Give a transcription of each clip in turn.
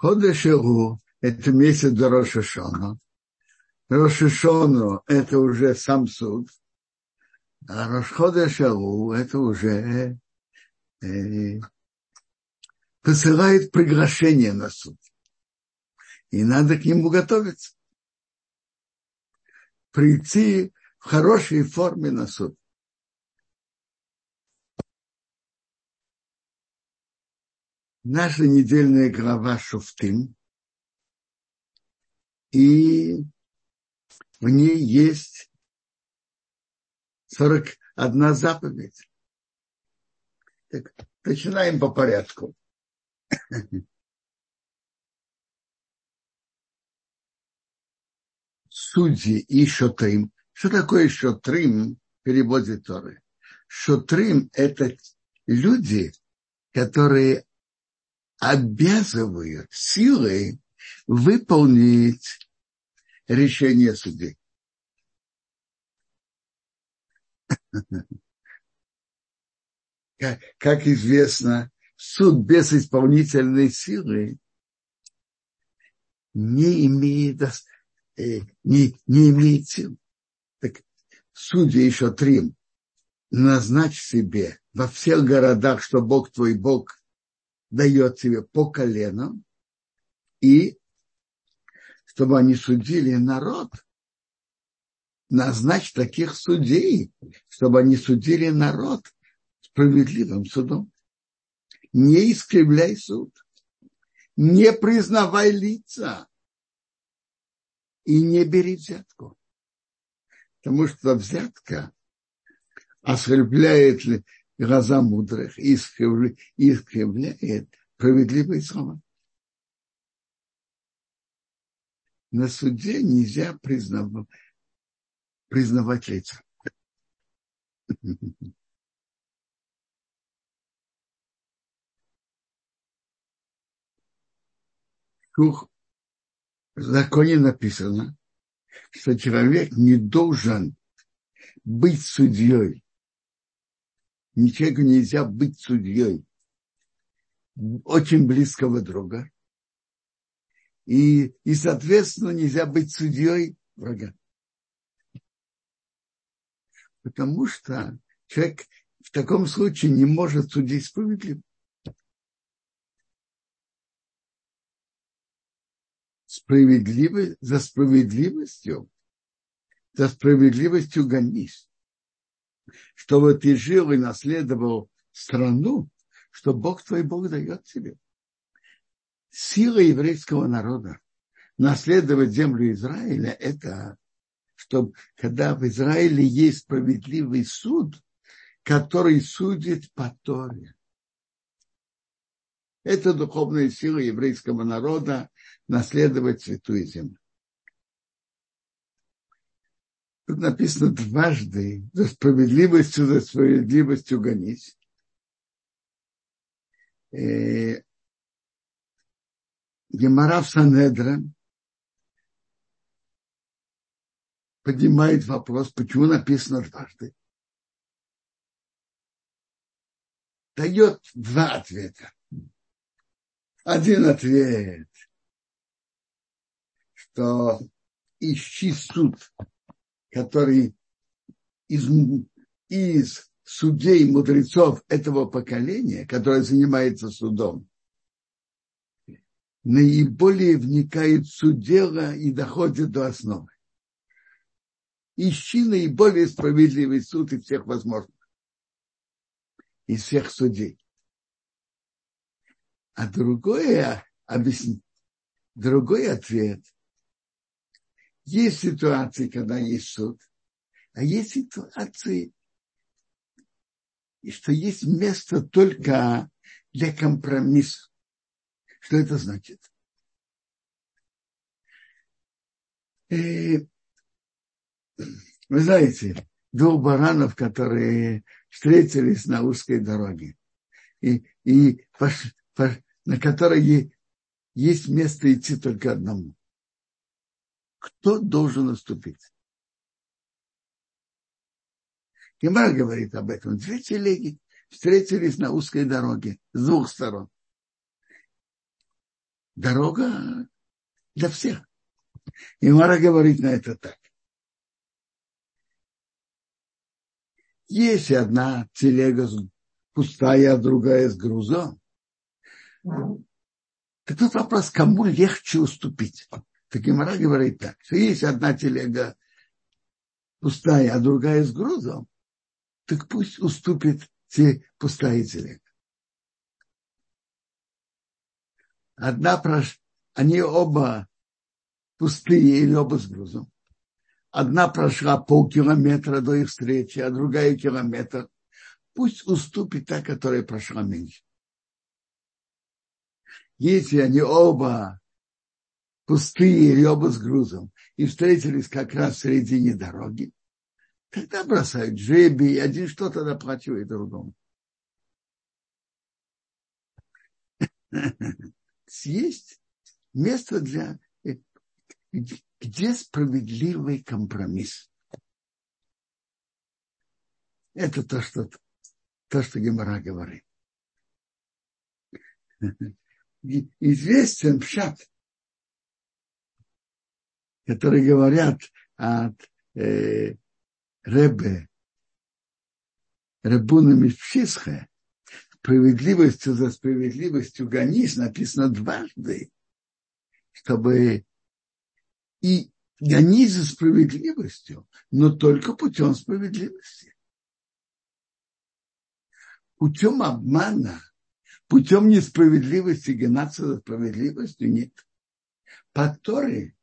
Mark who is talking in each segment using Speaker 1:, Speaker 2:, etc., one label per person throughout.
Speaker 1: Ходешеру – это месяц до Рошашона. Рошашону – это уже сам суд. А Рошходешеру – это уже э, посылает приглашение на суд. И надо к нему готовиться. Прийти в хорошей форме на суд. Наша недельная глава Шуфтым, и в ней есть 41 заповедь. Так, начинаем по порядку. Судьи и шотрим. Что такое шотрим в переводе Торы? Шотрим – это люди, которые обязывают силой выполнить решение судей. Как, как известно, суд без исполнительной силы не имеет, э, не, не имеет сил. Так судья еще трим назначь себе во всех городах, что Бог твой Бог дает тебе по коленам, и чтобы они судили народ, назначь таких судей, чтобы они судили народ справедливым судом. Не искривляй суд, не признавай лица и не бери взятку. Потому что взятка оскорбляет глаза мудрых и искривляет справедливые слова. На суде нельзя признавать, признавать лица. В законе написано, что человек не должен быть судьей человеку нельзя быть судьей очень близкого друга. И, и, соответственно, нельзя быть судьей врага. Потому что человек в таком случае не может судить справедливо. Справедливость, за справедливостью, за справедливостью гонись чтобы ты жил и наследовал страну, что Бог твой Бог дает тебе. Сила еврейского народа наследовать землю Израиля – это чтобы когда в Израиле есть справедливый суд, который судит по Торе. Это духовная сила еврейского народа наследовать святую землю. Тут написано дважды, за справедливостью, за справедливостью гонись. Э, Гемара в Санедра поднимает вопрос, почему написано дважды. Дает два ответа. Один ответ, что ищи суд который из, из судей, мудрецов этого поколения, который занимается судом, наиболее вникает в суть дела и доходит до основы. Ищи наиболее справедливый суд из всех возможных, из всех судей. А другое, объяснить, другой ответ – есть ситуации, когда есть суд, а есть ситуации, что есть место только для компромисса. Что это значит? Э, вы знаете, двух баранов, которые встретились на узкой дороге, и, и на которой есть место идти только одному кто должен наступить. Гемар говорит об этом. Две телеги встретились на узкой дороге с двух сторон. дорога для всех. И Мара говорит на это так. Если одна телега пустая, а другая с грузом, так тут вопрос, кому легче уступить. Так Гимара говорит так, что если одна телега пустая, а другая с грузом, так пусть уступит те пустая телега. Одна прош... они оба пустые или оба с грузом. Одна прошла полкилометра до их встречи, а другая километр. Пусть уступит та, которая прошла меньше. Если они оба пустые оба с грузом и встретились как раз в середине дороги, тогда бросают жребий, один что-то доплачивает другому. Есть место для где справедливый компромисс? Это то, что, то, что Гемора говорит. Известен пшат, который говорят от э, Ребе, Ребуна Мишпшисха, справедливостью за справедливостью гонись, написано дважды, чтобы и гонись за справедливостью, но только путем справедливости. Путем обмана, путем несправедливости гнаться за справедливостью нет. По Торе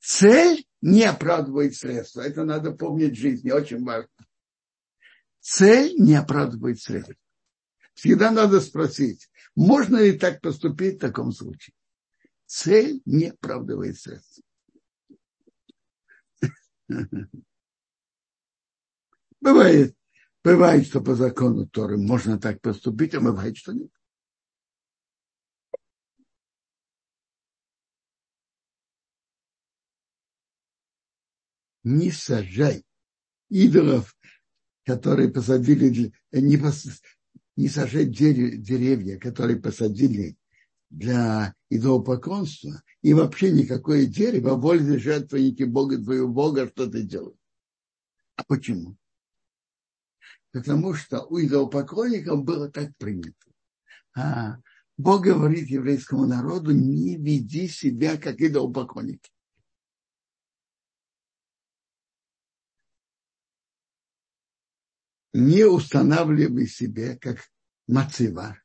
Speaker 1: цель не оправдывает средства. Это надо помнить в жизни, очень важно. Цель не оправдывает средства. Всегда надо спросить, можно ли так поступить в таком случае цель не оправдывает средства. Бывает, бывает, что по закону Торы можно так поступить, а бывает, что нет. Не сажай идолов, которые посадили, не, пос, не сажать деревья, которые посадили для идолопоклонства, и вообще никакое дерево воли жертвенники Бога твоего Бога что ты делаешь. А почему? Потому что у идолопоклонников было так принято. А Бог говорит еврейскому народу, не веди себя как идолопоклонники. Не устанавливай себе как мацива,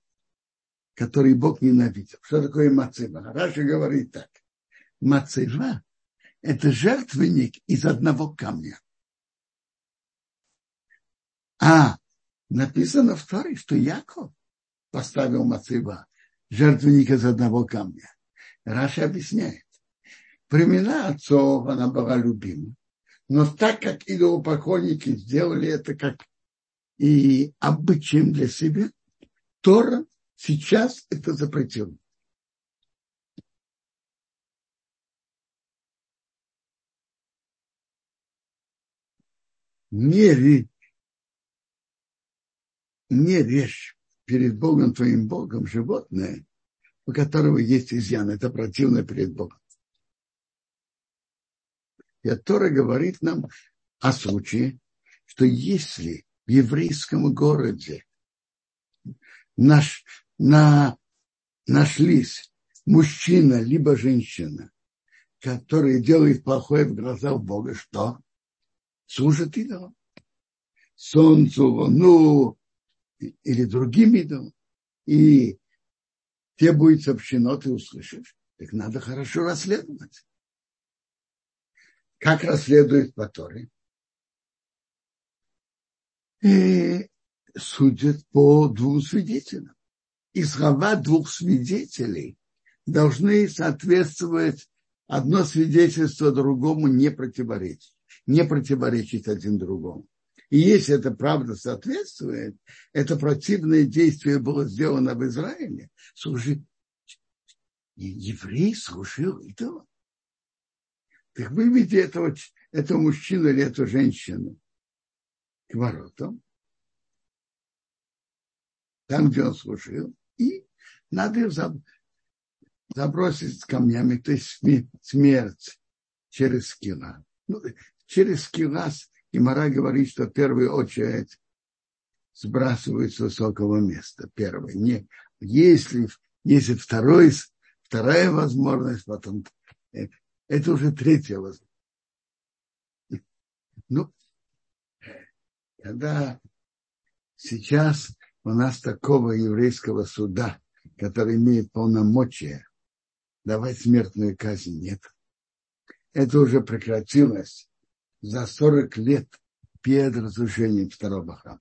Speaker 1: который Бог ненавидел. Что такое мацива? Раши говорит так. Мацива – это жертвенник из одного камня. А написано в Торе, что Яков поставил мацива, жертвенник из одного камня. Раши объясняет. Времена отцов она была любима. Но так как идолопоклонники сделали это как и обычаем для себя, Тора Сейчас это запретил. Не, не режь перед Богом твоим Богом животное, у которого есть изъян. Это противно перед Богом. И Тора говорит нам о случае, что если в еврейском городе наш на, нашлись мужчина либо женщина, которые делают плохое в глазах Бога, что? Служат идолам. Солнцу, луну или другим идолам. И тебе будет сообщено, ты услышишь. Так надо хорошо расследовать. Как расследует по? И судят по двум свидетелям и слова двух свидетелей должны соответствовать одно свидетельство другому не противоречить, не противоречить один другому. И если это правда соответствует, это противное действие было сделано в Израиле, служи... еврей служил идолам. Так выведи этого, этого мужчину или эту женщину к воротам, там, где он служил, и надо их забросить камнями, то есть смерть через скилла. Ну, через скилла и Мара говорит, что в первую очередь сбрасывают с высокого места. Первый. Не, если, если второй, вторая возможность, потом э, это уже третья возможность. Ну, когда сейчас у нас такого еврейского суда, который имеет полномочия давать смертную казнь, нет. Это уже прекратилось за 40 лет перед разрушением второго храма.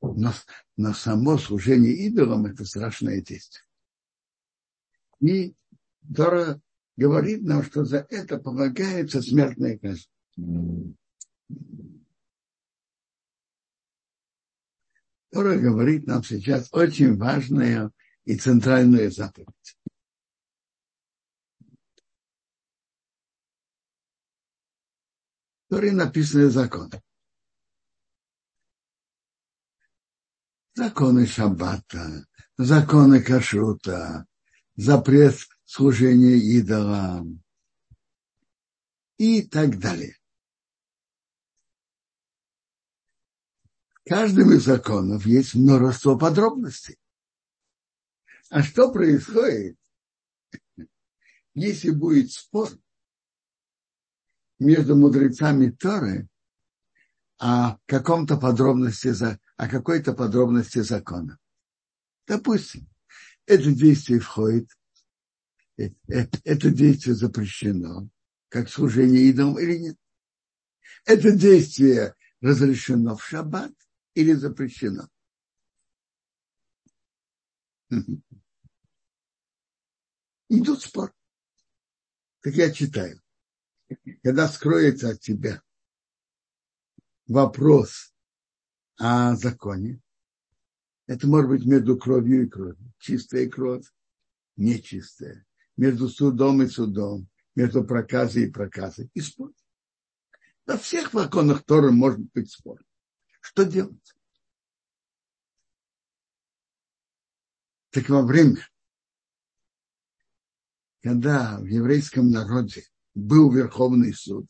Speaker 1: Но, но само служение идолам – это страшное действие. И Тора говорит нам, что за это полагается смертная казнь. Тора говорит нам сейчас очень важную и центральную заповедь. Торе написаны законы. Законы шаббата, законы кашрута, запрет служения идолам и так далее. В каждом из законов есть множество подробностей. А что происходит, если будет спор между мудрецами Торы о каком-то подробности, о какой-то подробности закона. Допустим, это действие входит, э, э, это действие запрещено, как служение идолам или нет. Это действие разрешено в шаббат или запрещено. Идут спор. Так я читаю когда скроется от тебя вопрос о законе, это может быть между кровью и кровью. Чистая кровь, нечистая. Между судом и судом. Между проказой и проказой. И спор. Во всех законах Торы может быть спор. Что делать? Так во время, когда в еврейском народе был Верховный суд,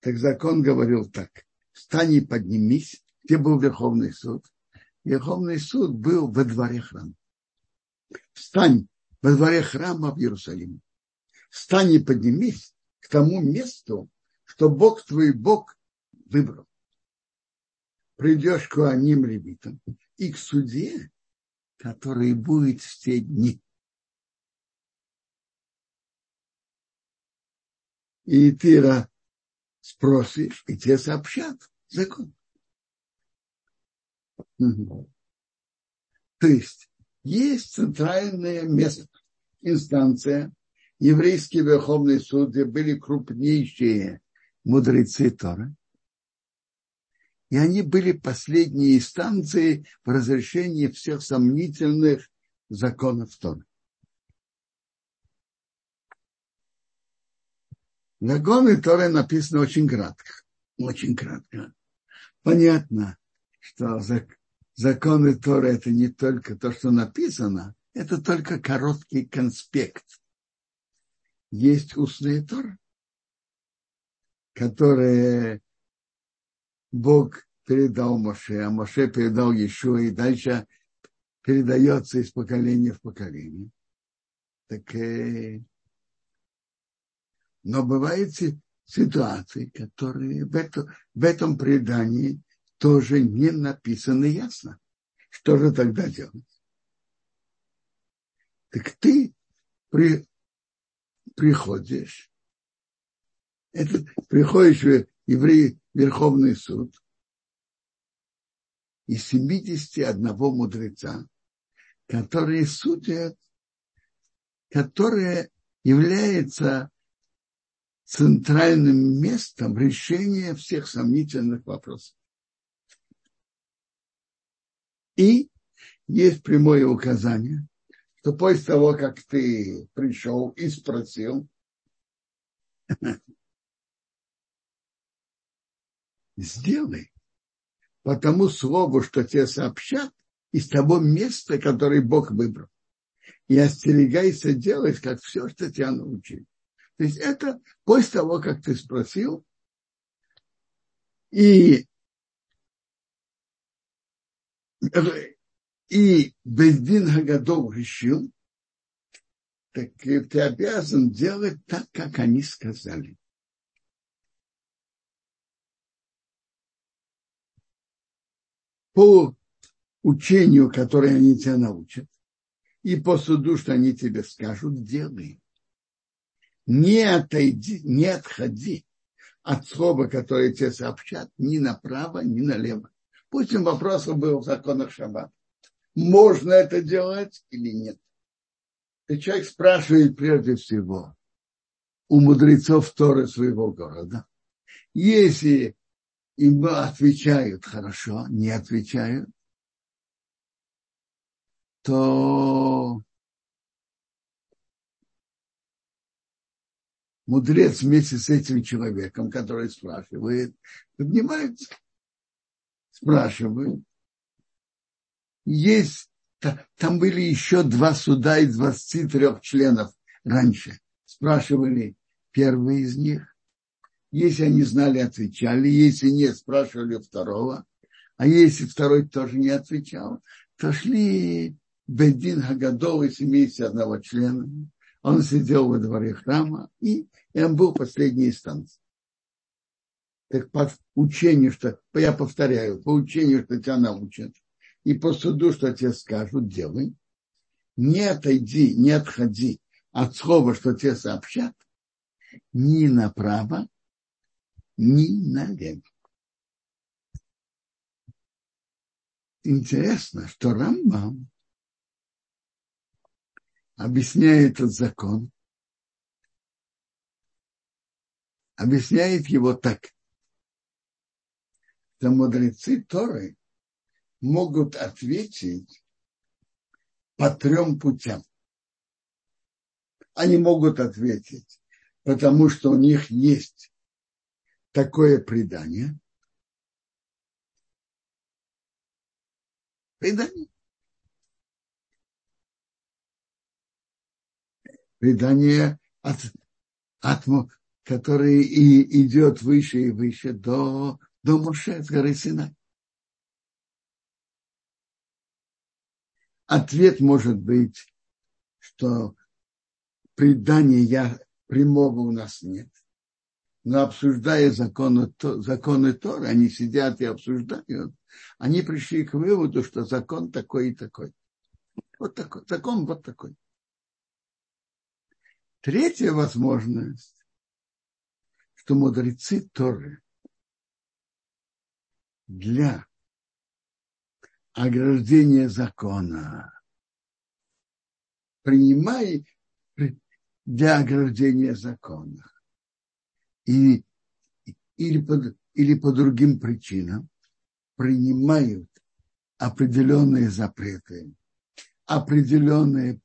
Speaker 1: так закон говорил так, встань и поднимись, где был Верховный суд. Верховный суд был во дворе храма. Встань во дворе храма в Иерусалиме. Встань и поднимись к тому месту, что Бог твой Бог выбрал. Придешь к Аним Левитам и к суде, который будет в те дни. и ты спросишь, и тебе сообщат закон. То есть есть центральное место, инстанция, еврейский верховный суд, где были крупнейшие мудрецы Торы. И они были последние инстанции в разрешении всех сомнительных законов Торы. Законы Торы написано очень кратко. Очень кратко. Понятно, что законы Торы это не только то, что написано, это только короткий конспект. Есть устные Торы, которые Бог передал Моше, а Моше передал еще и дальше передается из поколения в поколение. Так э, но бывают ситуации, которые в, это, в этом предании тоже не написаны ясно. Что же тогда делать? Так ты при, приходишь, это, приходишь в еврей Верховный суд, и 71 мудреца, которые судят, которые являются центральным местом решения всех сомнительных вопросов. И есть прямое указание, что после того, как ты пришел и спросил, сделай по тому слову, что тебе сообщат, из того места, которое Бог выбрал. и остерегайся делать, как все, что тебя научили. То есть это после того, как ты спросил, и, и Бедин Хагадов решил, так ты обязан делать так, как они сказали. По учению, которое они тебя научат, и по суду, что они тебе скажут, делай. Не отойди, не отходи от слова, которое тебе сообщат, ни направо, ни налево. Пусть им вопрос был в законах Шаббата. Можно это делать или нет? И человек спрашивает прежде всего у мудрецов Торы своего города. Если им отвечают хорошо, не отвечают, то мудрец вместе с этим человеком, который спрашивает, поднимается, спрашивает. Есть, там были еще два суда из 23 членов раньше. Спрашивали первый из них. Если они знали, отвечали. Если нет, спрашивали второго. А если второй тоже не отвечал, то шли Бедин Хагадол из семейства одного члена. Он сидел во дворе храма, и, он был последней инстанцией. Так по учению, что, я повторяю, по учению, что тебя научат, и по суду, что тебе скажут, делай. Не отойди, не отходи от слова, что тебе сообщат, ни направо, ни налево. Интересно, что Рамбам объясняет этот закон, объясняет его так, что мудрецы Торы могут ответить по трем путям. Они могут ответить, потому что у них есть такое предание. Предание. предание, от, от, который и идет выше и выше до, до Моше с горы Синай. Ответ может быть, что предания прямого у нас нет. Но обсуждая законы, законы Торы, они сидят и обсуждают, они пришли к выводу, что закон такой и такой. Вот такой, закон вот такой. Третья возможность, что мудрецы Торы для ограждения закона принимают для ограждения закона и, или, по, или по другим причинам принимают определенные запреты, определенные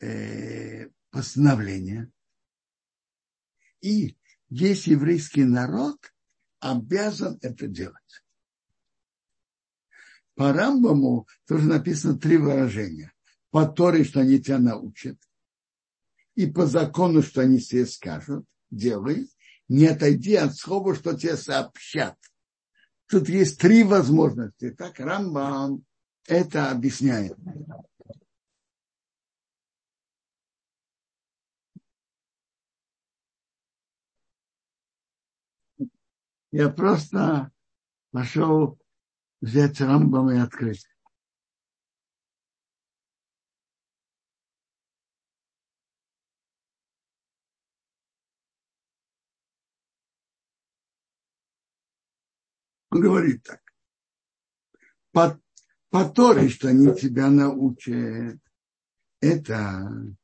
Speaker 1: э, постановления. И весь еврейский народ обязан это делать. По Рамбаму тоже написано три выражения. По Торе, что они тебя научат, и по закону, что они тебе скажут, делай, не отойди от слова, что тебе сообщат. Тут есть три возможности. Так Рамбам это объясняет. Я просто пошел взять рамбам и открыть. Он говорит так. По, по Торе, что они тебя научат, это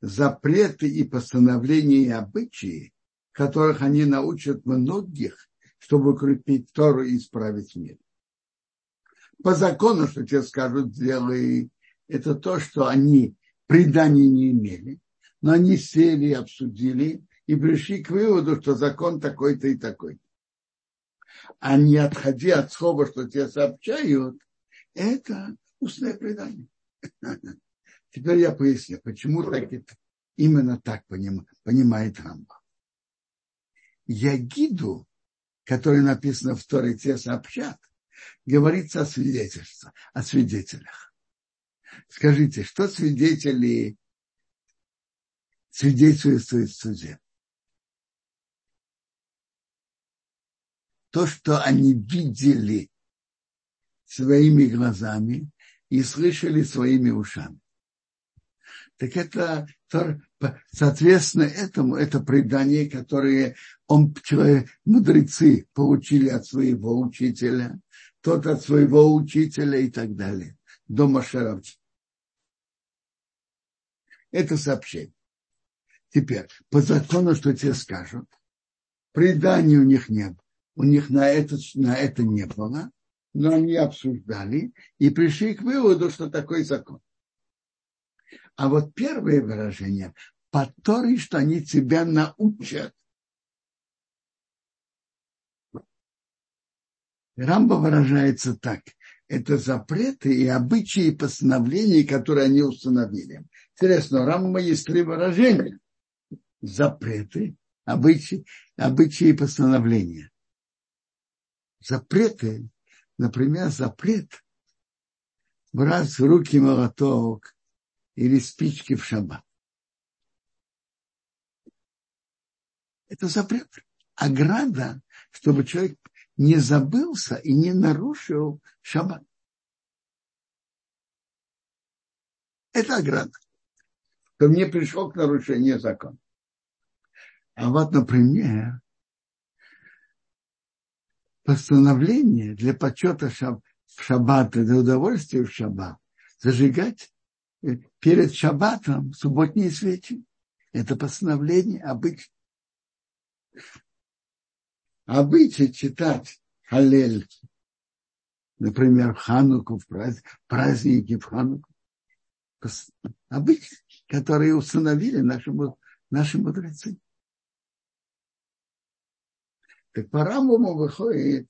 Speaker 1: запреты и постановления и обычаи, которых они научат многих, чтобы укрепить Тору и исправить мир. По закону, что тебе скажут, сделай, это то, что они преданий не имели, но они сели, обсудили и пришли к выводу, что закон такой-то и такой. А не отходи от слова, что тебе сообщают, это устное предание. Теперь я поясню, почему так это, именно так поним, понимает Рамба. Ягиду, который написано в Торе те сообщат, говорится о свидетельствах, о свидетелях. Скажите, что свидетели свидетельствуют в суде? То, что они видели своими глазами и слышали своими ушами. Так это, соответственно, этому, это предание, которое он, человек, мудрецы получили от своего учителя, тот от своего учителя и так далее, до Машаравча. Это сообщение. Теперь, по закону, что тебе скажут, преданий у них не было. У них на это, на это не было, но они обсуждали и пришли к выводу, что такой закон. А вот первое выражение, по Торе, что они тебя научат. Рамба выражается так. Это запреты и обычаи и постановления, которые они установили. Интересно, у Рамба есть три выражения. Запреты, обычаи, обычаи и постановления. Запреты, например, запрет брать в руки молоток или спички в шаббат. Это запрет. Ограда, чтобы человек не забылся и не нарушил шаббат. Это ограда. Кто мне пришел к нарушению закона. А вот, например, постановление для почета шаб, в шаббат, для удовольствия в шаббат, зажигать перед шаббатом субботние свечи. Это постановление обычно. Обычай читать Халель, например, в Хануку, в праздники в Хануку. Обычай, которые установили наши, наши мудрецы. Так по Рамбуму выходит,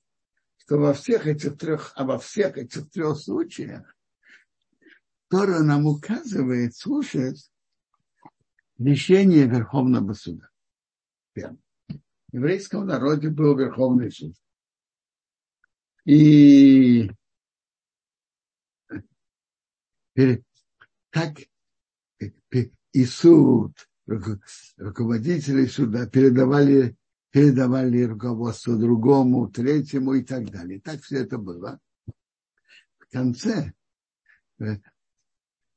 Speaker 1: что во всех этих трех, а во всех этих трех случаях Тора нам указывает слушать решение Верховного суда. Первое. В еврейском народе был Верховный суд. И так и суд, руководители суда передавали, передавали руководство другому, третьему и так далее. Так все это было. В конце э,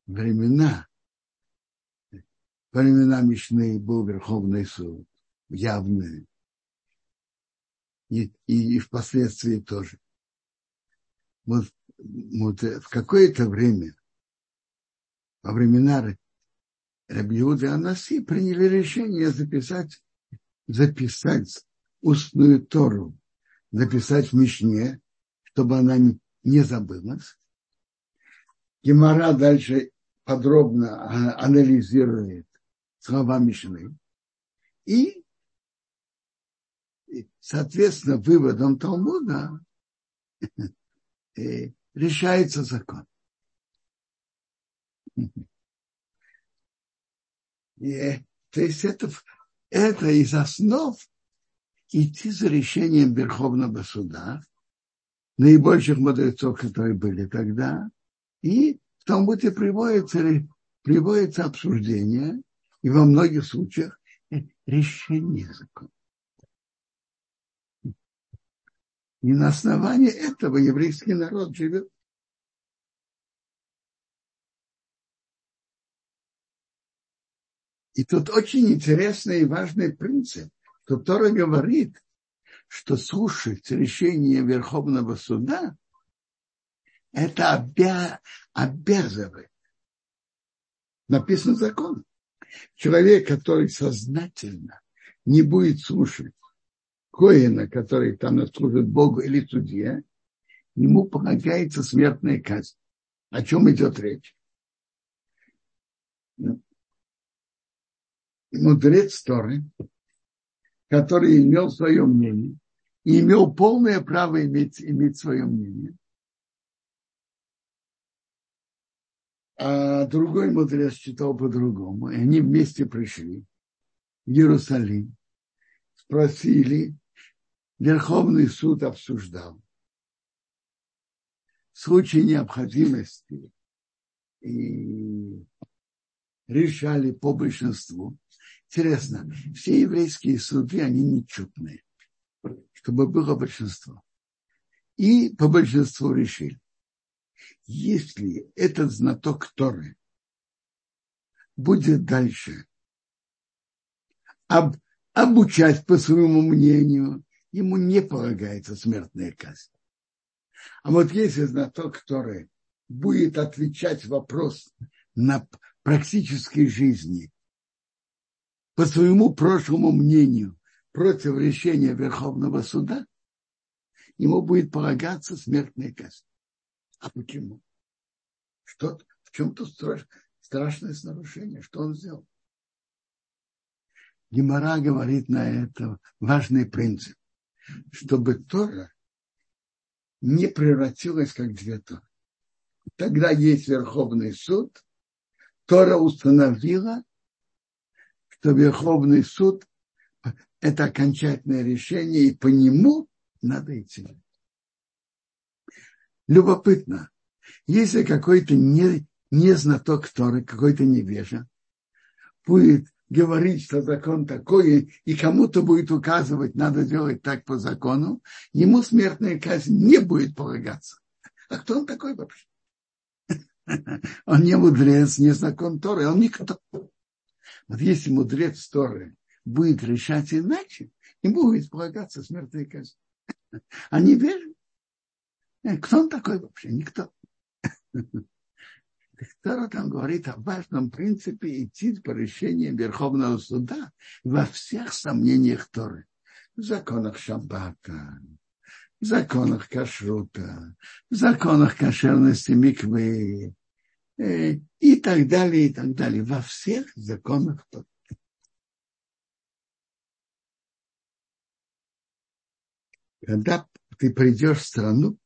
Speaker 1: времена, времена Мишны был Верховный суд, явный, и, и, и впоследствии тоже. Вот, вот в какое-то время, во времена Рабиуды Анаси, приняли решение записать, записать устную Тору, записать в Мишне, чтобы она не, забылась. Гемора дальше подробно а, анализирует слова Мишны. И, соответственно, выводом Талмуда э, решается закон. И, то есть это, это из основ идти за решением Верховного суда, наибольших мудрецов, которые были тогда, и в Талмуде приводится, приводится обсуждение, и во многих случаях решение закона. И на основании этого еврейский народ живет. И тут очень интересный и важный принцип, что Тора говорит, что слушать решение Верховного суда это обя... обязывает. Написано закон. Человек, который сознательно не будет слушать Коина, который там служит Богу или судье, ему полагается смертная казнь. О чем идет речь? Мудрец Торы, который имел свое мнение, и имел полное право иметь, иметь свое мнение, А другой мудрец читал по-другому. И они вместе пришли в Иерусалим, спросили, Верховный суд обсуждал в случае необходимости и решали по большинству. Интересно, все еврейские суды, они нечетные, чтобы было большинство. И по большинству решили. Если этот знаток Торы будет дальше об, обучать по своему мнению, ему не полагается смертная казнь. А вот если знаток Торы будет отвечать вопрос на практической жизни по своему прошлому мнению против решения Верховного суда, ему будет полагаться смертная казнь. А почему? Что, в чем то страш, страшное нарушение? Что он сделал? Гемора говорит на это важный принцип, чтобы Тора не превратилась как две Торы. Тогда есть Верховный суд, Тора установила, что Верховный суд – это окончательное решение, и по нему надо идти. Любопытно, если какой-то не, не знаток Торы, какой-то невежа, будет говорить, что закон такой, и кому-то будет указывать, надо делать так по закону, ему смертная казнь не будет полагаться. А кто он такой вообще? Он не мудрец, не закон Торы, он никто. Вот если мудрец Торы будет решать иначе, ему будет полагаться смертная казнь. А не. Э, кто он такой вообще? Никто. Тора там говорит о важном принципе идти по решениям Верховного суда во всех сомнениях Торы. В законах Шаббата, в законах кашрута, в законах кошерности миквы и так далее, и так далее. Во всех законах Торы. Когда ты придешь в страну,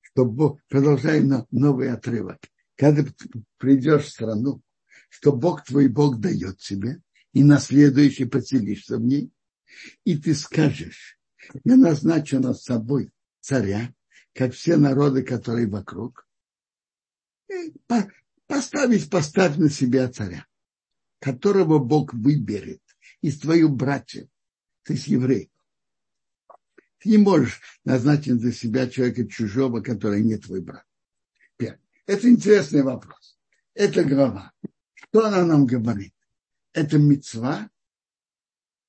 Speaker 1: что Бог, продолжаем на новый отрывок, когда ты придешь в страну, что Бог твой Бог дает тебе, и на следующий поселишься в ней, и ты скажешь, я назначу над собой царя, как все народы, которые вокруг, поставить, поставь на себя царя, которого Бог выберет из твоих братьев, ты есть еврей, ты не можешь назначить за себя человека чужого, который не твой брат. Это интересный вопрос. Это глава. Что она нам говорит? Это мецва,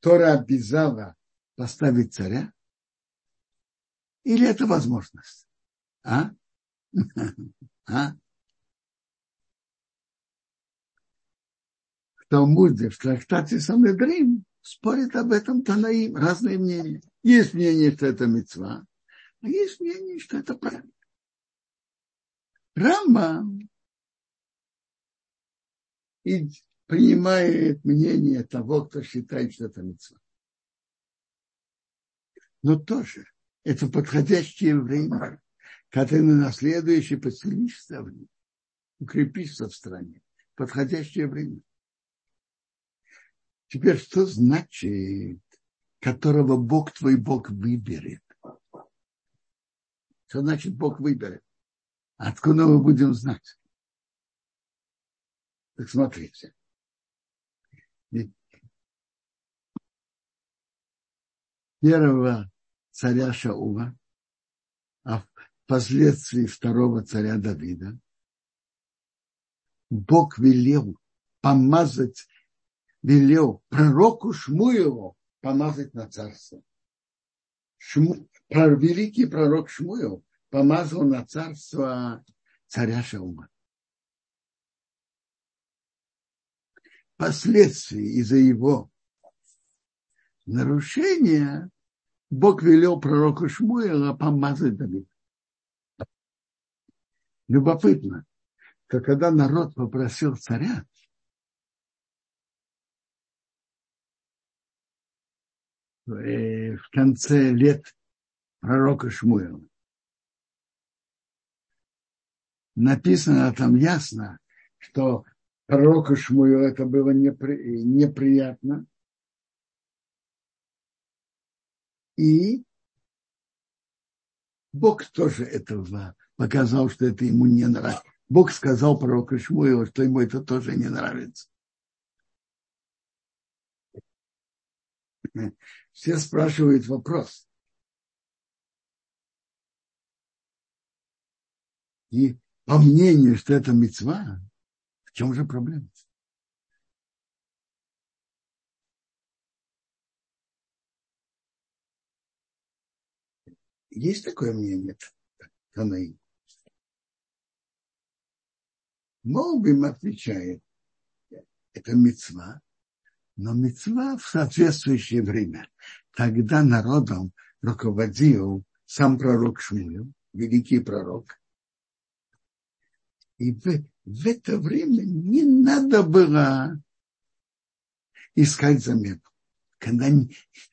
Speaker 1: Тора обязала поставить царя? Или это возможность? А? А? Талмуде, в трактате Санедрин, спорят об этом Танаим, разные мнения. Есть мнение, что это мецва, а есть мнение, что это правильно. Рама и принимает мнение того, кто считает, что это мецва. Но тоже это подходящее время, когда ты на следующее поселишься в ней, укрепишься в стране. Подходящее время. Теперь что значит которого Бог твой Бог выберет. Что значит Бог выберет? Откуда мы будем знать? Так смотрите. Первого царя Шаула, а впоследствии второго царя Давида, Бог велел помазать, велел пророку Шмуеву помазать на царство. Шму, великий пророк Шмуил помазал на царство царя Шаума. Последствия из-за его нарушения Бог велел пророку Шмуила помазать Давида. Любопытно, что когда народ попросил царя, в конце лет пророка Шмуэла. написано там ясно, что пророку Шмую это было непри, неприятно. И Бог тоже этого показал, что это ему не нравится. Бог сказал пророку Шмуилу, что ему это тоже не нравится. Все спрашивают вопрос. И по мнению, что это мецва, в чем же проблема? Есть такое мнение Танаим. Молбим отвечает, это мецва, но мецва в соответствующее время. Тогда народом руководил сам пророк Шмуил, великий пророк. И в, в это время не надо было искать заметку. Когда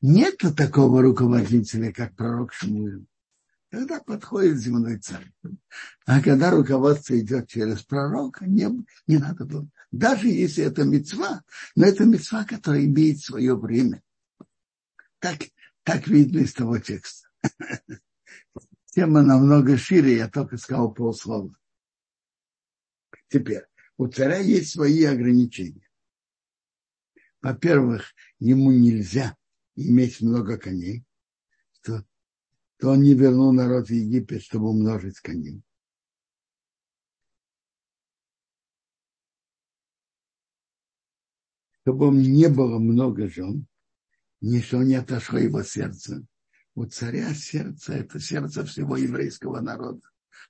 Speaker 1: нет такого руководителя, как пророк Шмуил, Тогда подходит земной царь. А когда руководство идет через пророка, не, не надо было. Даже если это мецва, но это мецва, которая имеет свое время. Так, так видно из того текста. Тема намного шире, я только сказал полслова. Теперь, у царя есть свои ограничения. Во-первых, ему нельзя иметь много коней, что то он не вернул народ в Египет, чтобы умножить коней. Чтобы он не было много жен, ничто не отошло его сердце. У царя сердце – это сердце всего еврейского народа.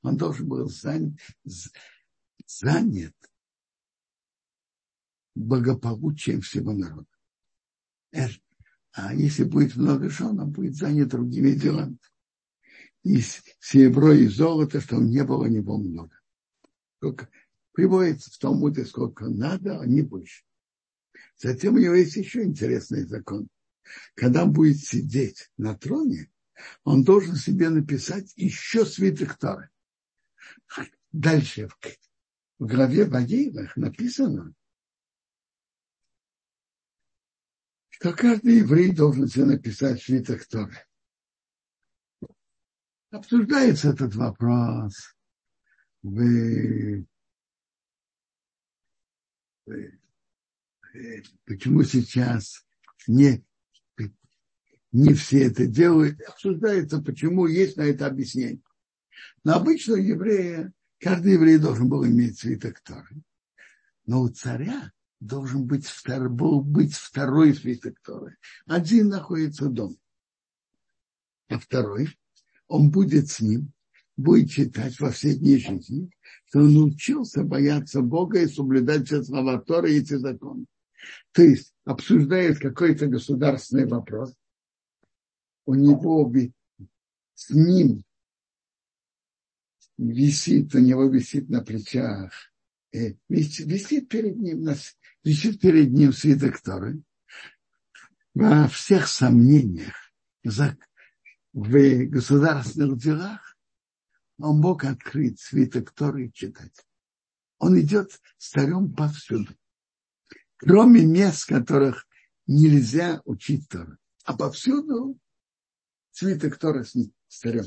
Speaker 1: Он должен был занят, занят благополучием всего народа. А если будет много жен, он будет занят другими делами и серебро, и золото, что не было у него много. Сколько приводится в Талмуде, сколько надо, а не больше. Затем у него есть еще интересный закон. Когда он будет сидеть на троне, он должен себе написать еще свиток Торы. Дальше в, в главе Вагеевых написано, что каждый еврей должен себе написать свиток Торы обсуждается этот вопрос в, почему сейчас не, не все это делают, обсуждается, почему есть на это объяснение. Но обычно у еврея, каждый еврей должен был иметь свиток Торы. Но у царя должен быть, втор, был быть второй свиток Торы. Один находится дома, а второй он будет с ним, будет читать во все дни жизни, что он научился бояться Бога и соблюдать все слова Торы и эти законы. То есть обсуждает какой-то государственный вопрос, у него с ним висит, у него висит на плечах, э, висит, висит перед ним, висит перед ним свиток Торы. Во всех сомнениях, в государственных делах, он мог открыть свиток Торы и читать. Он идет с повсюду. Кроме мест, в которых нельзя учить Тору. А повсюду свиток Торы с, с царем.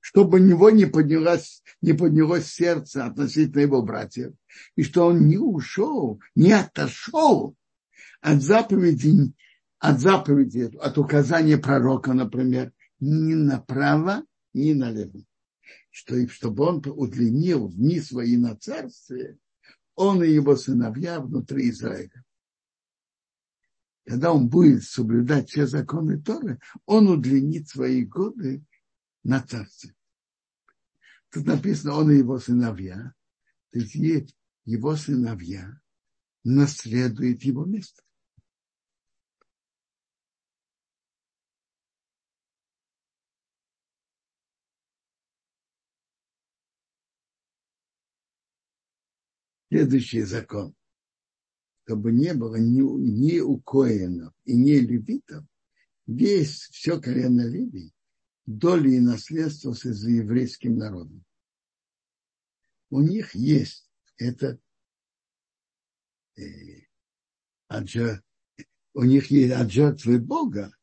Speaker 1: Чтобы у него не поднялось, не поднялось сердце относительно его братьев. И что он не ушел, не отошел от заповедей от заповеди, от указания пророка, например, ни направо, ни налево. Что, чтобы он удлинил дни свои на царстве, он и его сыновья внутри Израиля. Когда он будет соблюдать все законы Торы, он удлинит свои годы на царстве. Тут написано, он и его сыновья, то есть его сыновья наследуют его место. Следующий закон. Чтобы не было ни, ни у и ни левитов, весь, все колено Левий, доли и наследство с еврейским народом. у них есть это э, аджа, у них есть от жертвы Бога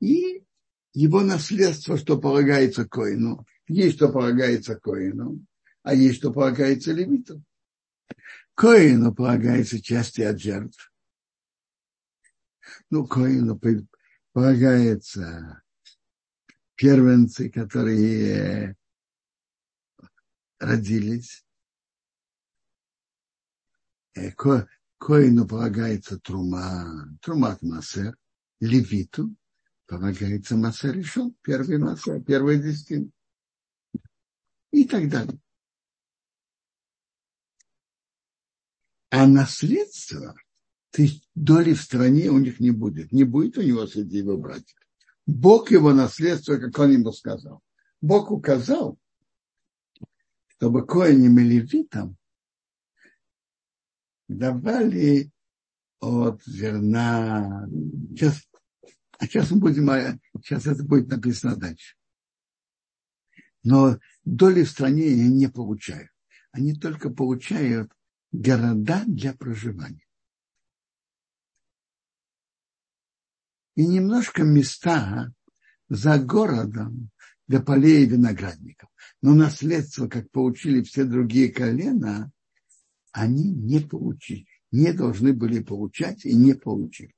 Speaker 1: и его наследство, что полагается Коину. Есть, что полагается Коину, а есть, что полагается левиту. Коину полагается части от жертв. Ну, Коину полагается первенцы, которые родились. Э, ко, коину полагается трума, трумат массер, левиту полагается массер решен, первый массер, первый десятин. И так далее. А наследство, ты доли в стране у них не будет. Не будет у него среди его братьев. Бог его наследство, как он ему сказал. Бог указал, чтобы коиням и левитам давали от зерна. Сейчас, а сейчас мы будем, сейчас это будет написано дальше. Но доли в стране они не получают. Они только получают города для проживания. И немножко места за городом для полей виноградников. Но наследство, как получили все другие колена, они не получили, не должны были получать и не получили.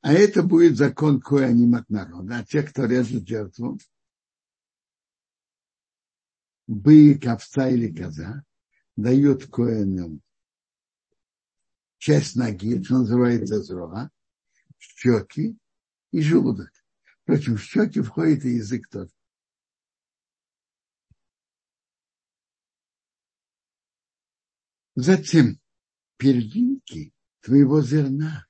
Speaker 1: А это будет закон коаним от народа. А те, кто режет жертву, бык, овца или коза, дают коэнам часть ноги, что называется зроа, щеки и желудок. Впрочем, в щеки входит и язык тот. Затем первинки твоего зерна,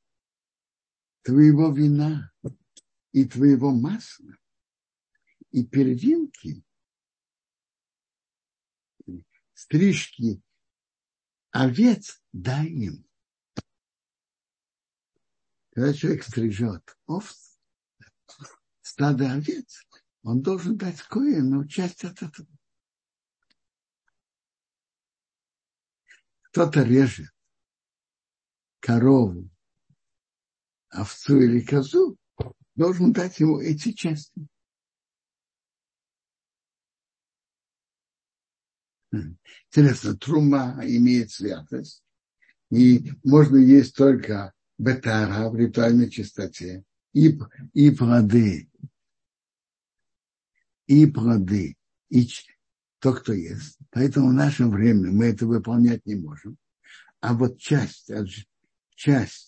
Speaker 1: твоего вина и твоего масла, и первинки стрижки овец дай им. Когда человек стрижет овц, стадо овец, он должен дать коину часть от этого. Кто-то режет корову, овцу или козу, должен дать ему эти части. Интересно, трума имеет святость, и можно есть только бетара в ритуальной чистоте, и, и плоды, и плоды, и то, кто ест. Поэтому в наше время мы это выполнять не можем. А вот часть, часть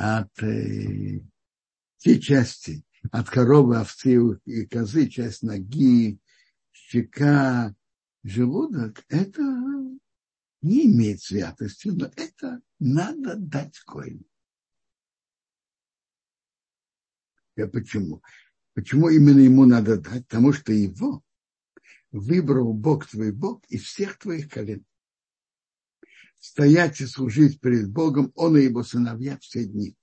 Speaker 1: от э, те части, от коровы, овцы и козы, часть ноги, щека, желудок, это не имеет святости, но это надо дать коину. Почему? Почему именно ему надо дать? Потому что его выбрал Бог твой Бог из всех твоих колен. Стоять и служить перед Богом, он и его сыновья все дни.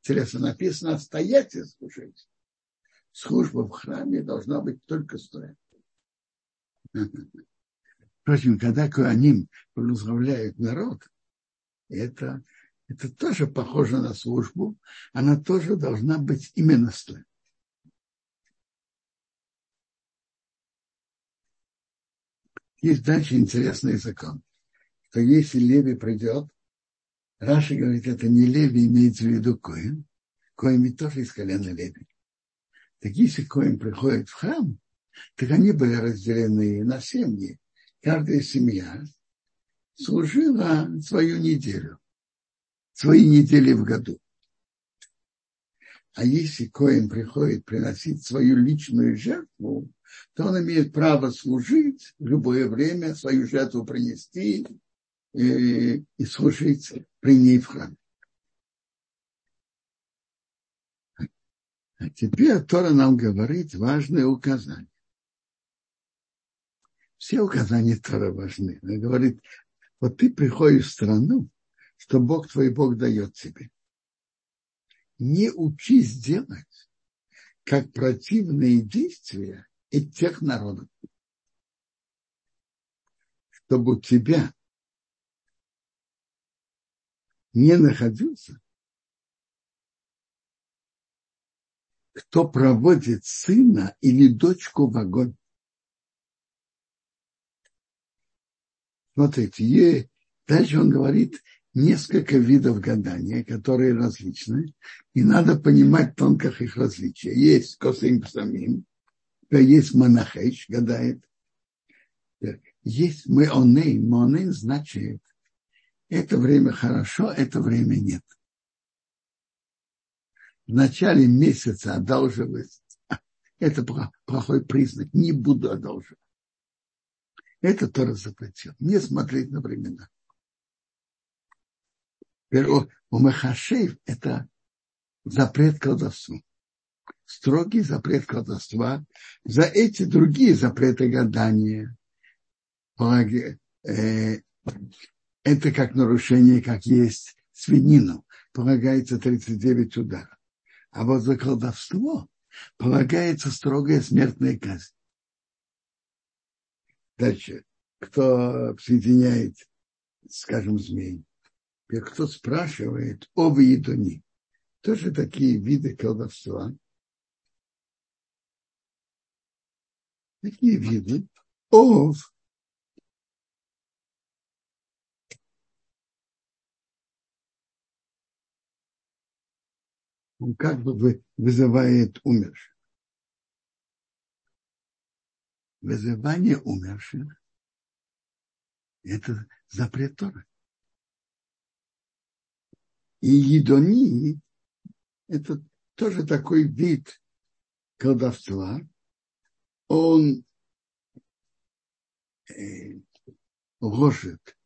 Speaker 1: Интересно, написано стоять и служить. Служба в храме должна быть только стоять. Впрочем, когда Куаним возглавляет народ, это, это тоже похоже на службу, она тоже должна быть именно стоя. Есть дальше интересный закон, что если Леви придет, Раша говорит, это не Леви, имеется в виду Коин, Коин ведь тоже из колена Леви. Так если Коин приходит в храм, так они были разделены на семьи, каждая семья служила свою неделю, свои недели в году. А если Коин приходит приносить свою личную жертву, то он имеет право служить в любое время, свою жертву принести и, и служить при ней в храме. А теперь Тора нам говорит важное указание все указания Тора важны. Он говорит, вот ты приходишь в страну, что Бог твой Бог дает тебе. не учись делать, как противные действия и тех народов, чтобы у тебя не находился, кто проводит сына или дочку в огонь. Смотрите, дальше он говорит несколько видов гадания, которые различны, и надо понимать тонких их различия. Есть косым самим, есть монахеш, гадает. Есть мэонейн. Мэонейн значит, это время хорошо, это время нет. В начале месяца одалживать – это плохой признак. Не буду одалживать. Это тоже запретил. Не смотреть на времена. У Махашеев это запрет колдовству. Строгий запрет колдовства. За эти другие запреты гадания. Это как нарушение, как есть свинину. Полагается 39 ударов. А вот за колдовство полагается строгая смертная казнь. Дальше. Кто соединяет, скажем, змей? Кто спрашивает об едоне? Тоже такие виды колдовства. Такие виды. Ов он как бы вызывает умерших. Вызывание умерших – это запрет Тора. И едони – это тоже такой вид колдовства. Он э, ложит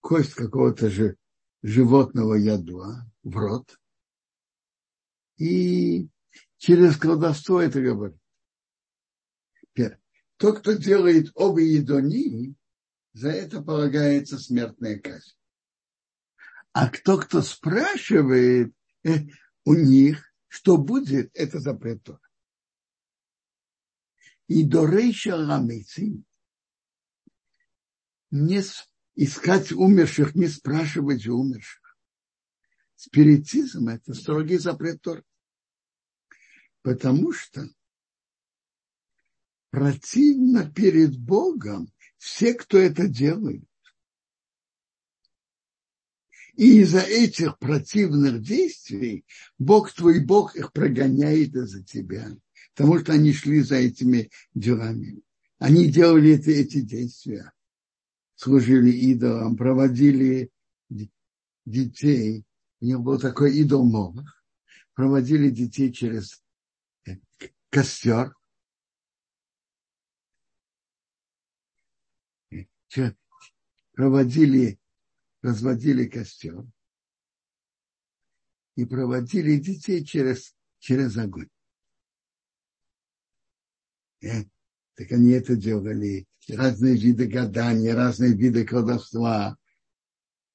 Speaker 1: кость какого-то же животного ядуа в рот – и через колдовство это говорит. Тот, кто делает оба едони, за это полагается смертная казнь. А кто, кто спрашивает э, у них, что будет, это запрет Тора. И до рейша ламейцин не искать умерших, не спрашивать умерших. Спиритизм – это строгий запрет Тор. Потому что противно перед Богом все, кто это делает. И из-за этих противных действий Бог твой Бог их прогоняет из-за тебя. Потому что они шли за этими делами. Они делали это, эти действия. Служили идолам, проводили детей у него был такой идол Молох, проводили детей через костер, проводили, разводили костер и проводили детей через, через огонь. Э, так они это делали. Разные виды гадания, разные виды колдовства.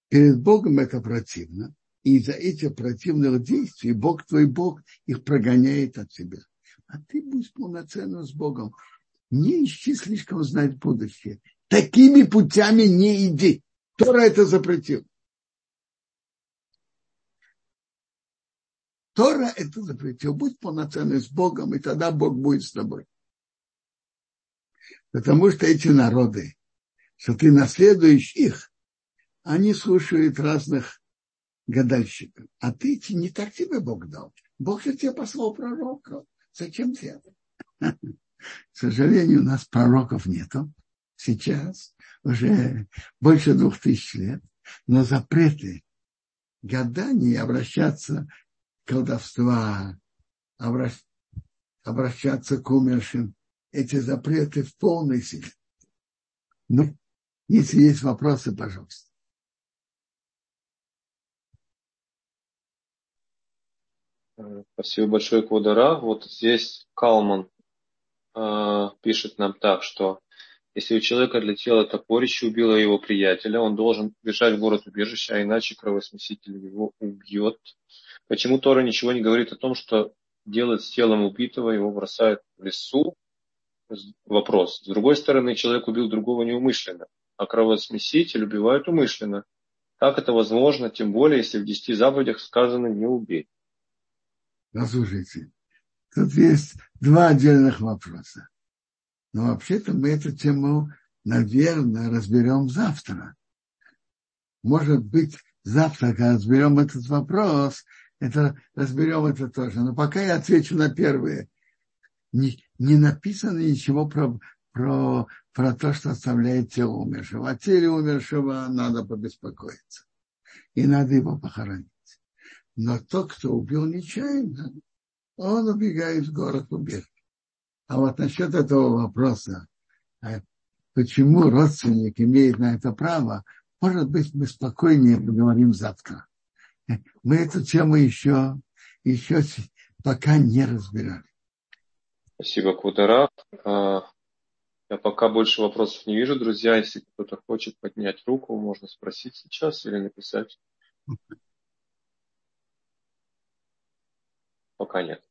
Speaker 1: Перед Богом это противно. И из-за этих противных действий Бог твой Бог их прогоняет от себя. А ты будь полноценно с Богом. Не ищи слишком знать будущее. Такими путями не иди. Тора это запретил. Тора это запретил. Будь полноценный с Богом, и тогда Бог будет с тобой. Потому что эти народы, что ты наследуешь их, они слушают разных гадальщиком. А ты не так тебе Бог дал. Бог же тебе послал пророка. Зачем тебе? К сожалению, у нас пророков нету. Сейчас уже больше двух тысяч лет. Но запреты гадания обращаться к колдовства, обращаться к умершим, эти запреты в полной силе. Ну, если есть вопросы, пожалуйста.
Speaker 2: Спасибо большое, Квадара. Вот здесь Калман э, пишет нам так, что Если у человека отлетело топорище, убило его приятеля, он должен бежать в город убежища, а иначе кровосмеситель его убьет. Почему Тора ничего не говорит о том, что делать с телом убитого, его бросают в лесу? Вопрос. С другой стороны, человек убил другого неумышленно, а кровосмеситель убивает умышленно. Как это возможно, тем более, если в десяти заповедях сказано «не убей»?
Speaker 1: Послушайте, тут есть два отдельных вопроса. Но вообще-то мы эту тему, наверное, разберем завтра. Может быть, завтра, когда разберем этот вопрос, это, разберем это тоже. Но пока я отвечу на первые. Не, не написано ничего про, про, про то, что оставляет тело умершего. О теле умершего надо побеспокоиться. И надо его похоронить. Но тот, кто убил нечаянно, он убегает в город убежать. А вот насчет этого вопроса, а почему родственник имеет на это право, может быть, мы спокойнее поговорим завтра. Мы эту тему еще, еще пока не разбирали.
Speaker 2: Спасибо, Кудара. А, я пока больше вопросов не вижу, друзья. Если кто-то хочет поднять руку, можно спросить сейчас или написать. Пока нет.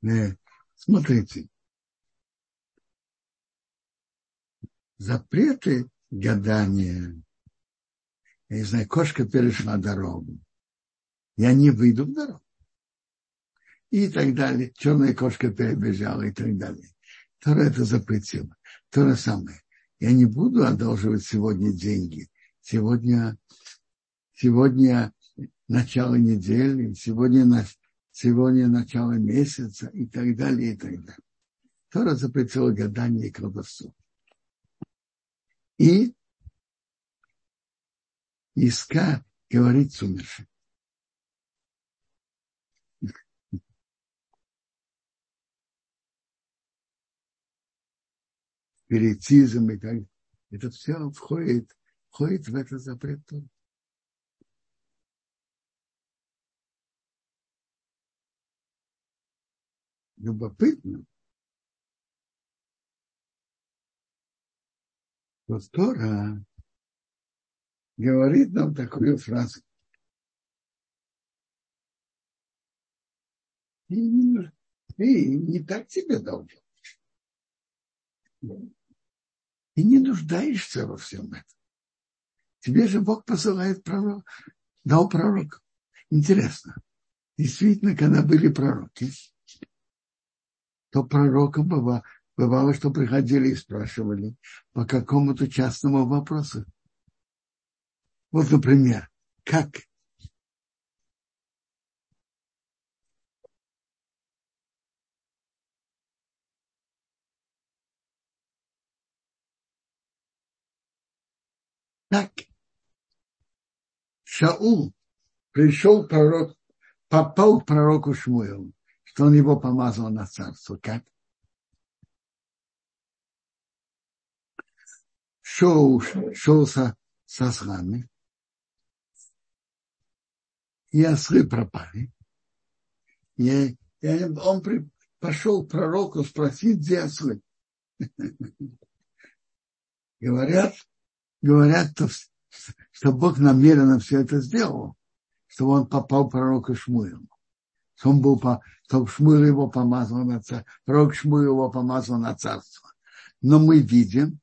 Speaker 1: Нет. Смотрите, запреты гадания. Я не знаю, кошка перешла дорогу. Я не выйду в дорогу. И так далее. Черная кошка перебежала и так далее. Тора это запретила. То же самое. Я не буду одалживать сегодня деньги. Сегодня, сегодня начало недели, сегодня, сегодня начало месяца и так далее, и так далее. Тора запретила гадание и колдовство и иска говорит с умершим. Спиритизм и так Это все входит, входит в этот запрет. Любопытно, Вот Тора говорит нам такую фразу. Ты не, ты не так тебе должен. Ты не нуждаешься во всем этом. Тебе же Бог посылает пророк, дал пророк. Интересно. Действительно, когда были пророки, то пророком бывало, Бывало, что приходили и спрашивали по какому-то частному вопросу. Вот, например, как Так, Шаул пришел пророк, попал к пророку Шмуэлу, что он его помазал на царство. Как? шел, шел со, со ослами, и ослы пропали. И, и он при, пошел к пророку спросить, где ослы. говорят, говорят, что Бог намеренно все это сделал, чтобы он попал пророку Шмуилу. Что он был, что Шмуил его помазал на царство, пророк его помазал на царство. Но мы видим,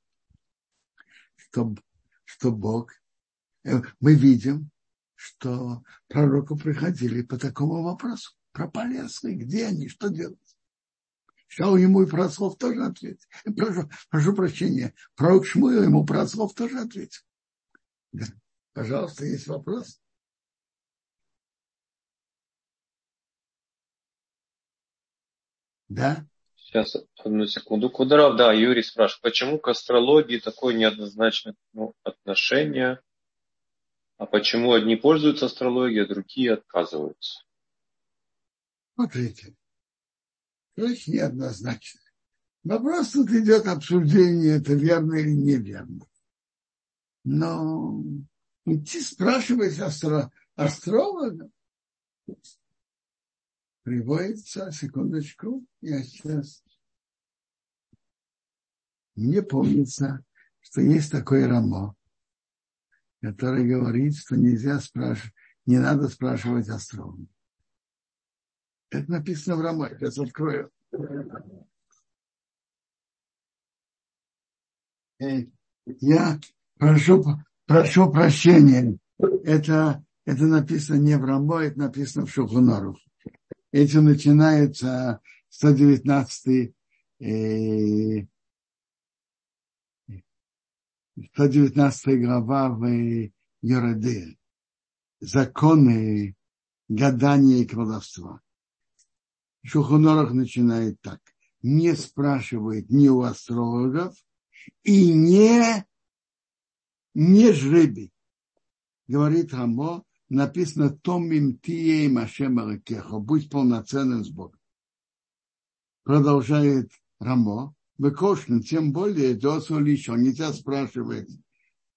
Speaker 1: что, что Бог, э, мы видим, что пророку приходили по такому вопросу. Пропали ослы, где они, что делать? Шау ему и про тоже ответил. Э, прошу, прошу прощения, пророк Шмуил ему про тоже ответил. Пожалуйста, есть вопрос? Да?
Speaker 2: Сейчас, одну секунду. Кудрав, да, Юрий спрашивает, почему к астрологии такое неоднозначное ну, отношение, а почему одни пользуются астрологией, а другие отказываются?
Speaker 1: Смотрите, вещь неоднозначная. Вопрос тут идет обсуждение, это верно или неверно. Но идти спрашивать астро, астролога, приводится, секундочку, я сейчас, мне помнится, что есть такой Рамо, который говорит, что нельзя спрашивать, не надо спрашивать астронома. Это написано в Рамо. Сейчас открою. Э, я прошу, прошу прощения. Это, это написано не в Рамо, это написано в Шухунору. Этим начинается 119 э, 119 глава в Ереде. Законы гадания и колдовства. Шухонорах начинает так. Не спрашивает ни у астрологов и не, не жребий. Говорит Рамо, написано Томим Тие Машем Аракехо, будь полноценным с Богом. Продолжает Рамо, выкошен, тем более Досу еще нельзя спрашивать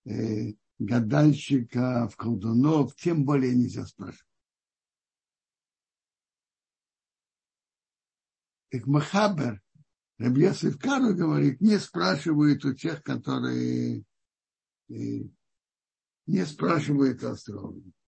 Speaker 1: э, гадальщиков, колдунов, тем более нельзя спрашивать. Так Махабер, Рабьесов Кару говорит, не спрашивают у тех, которые э, не спрашивают астрологов.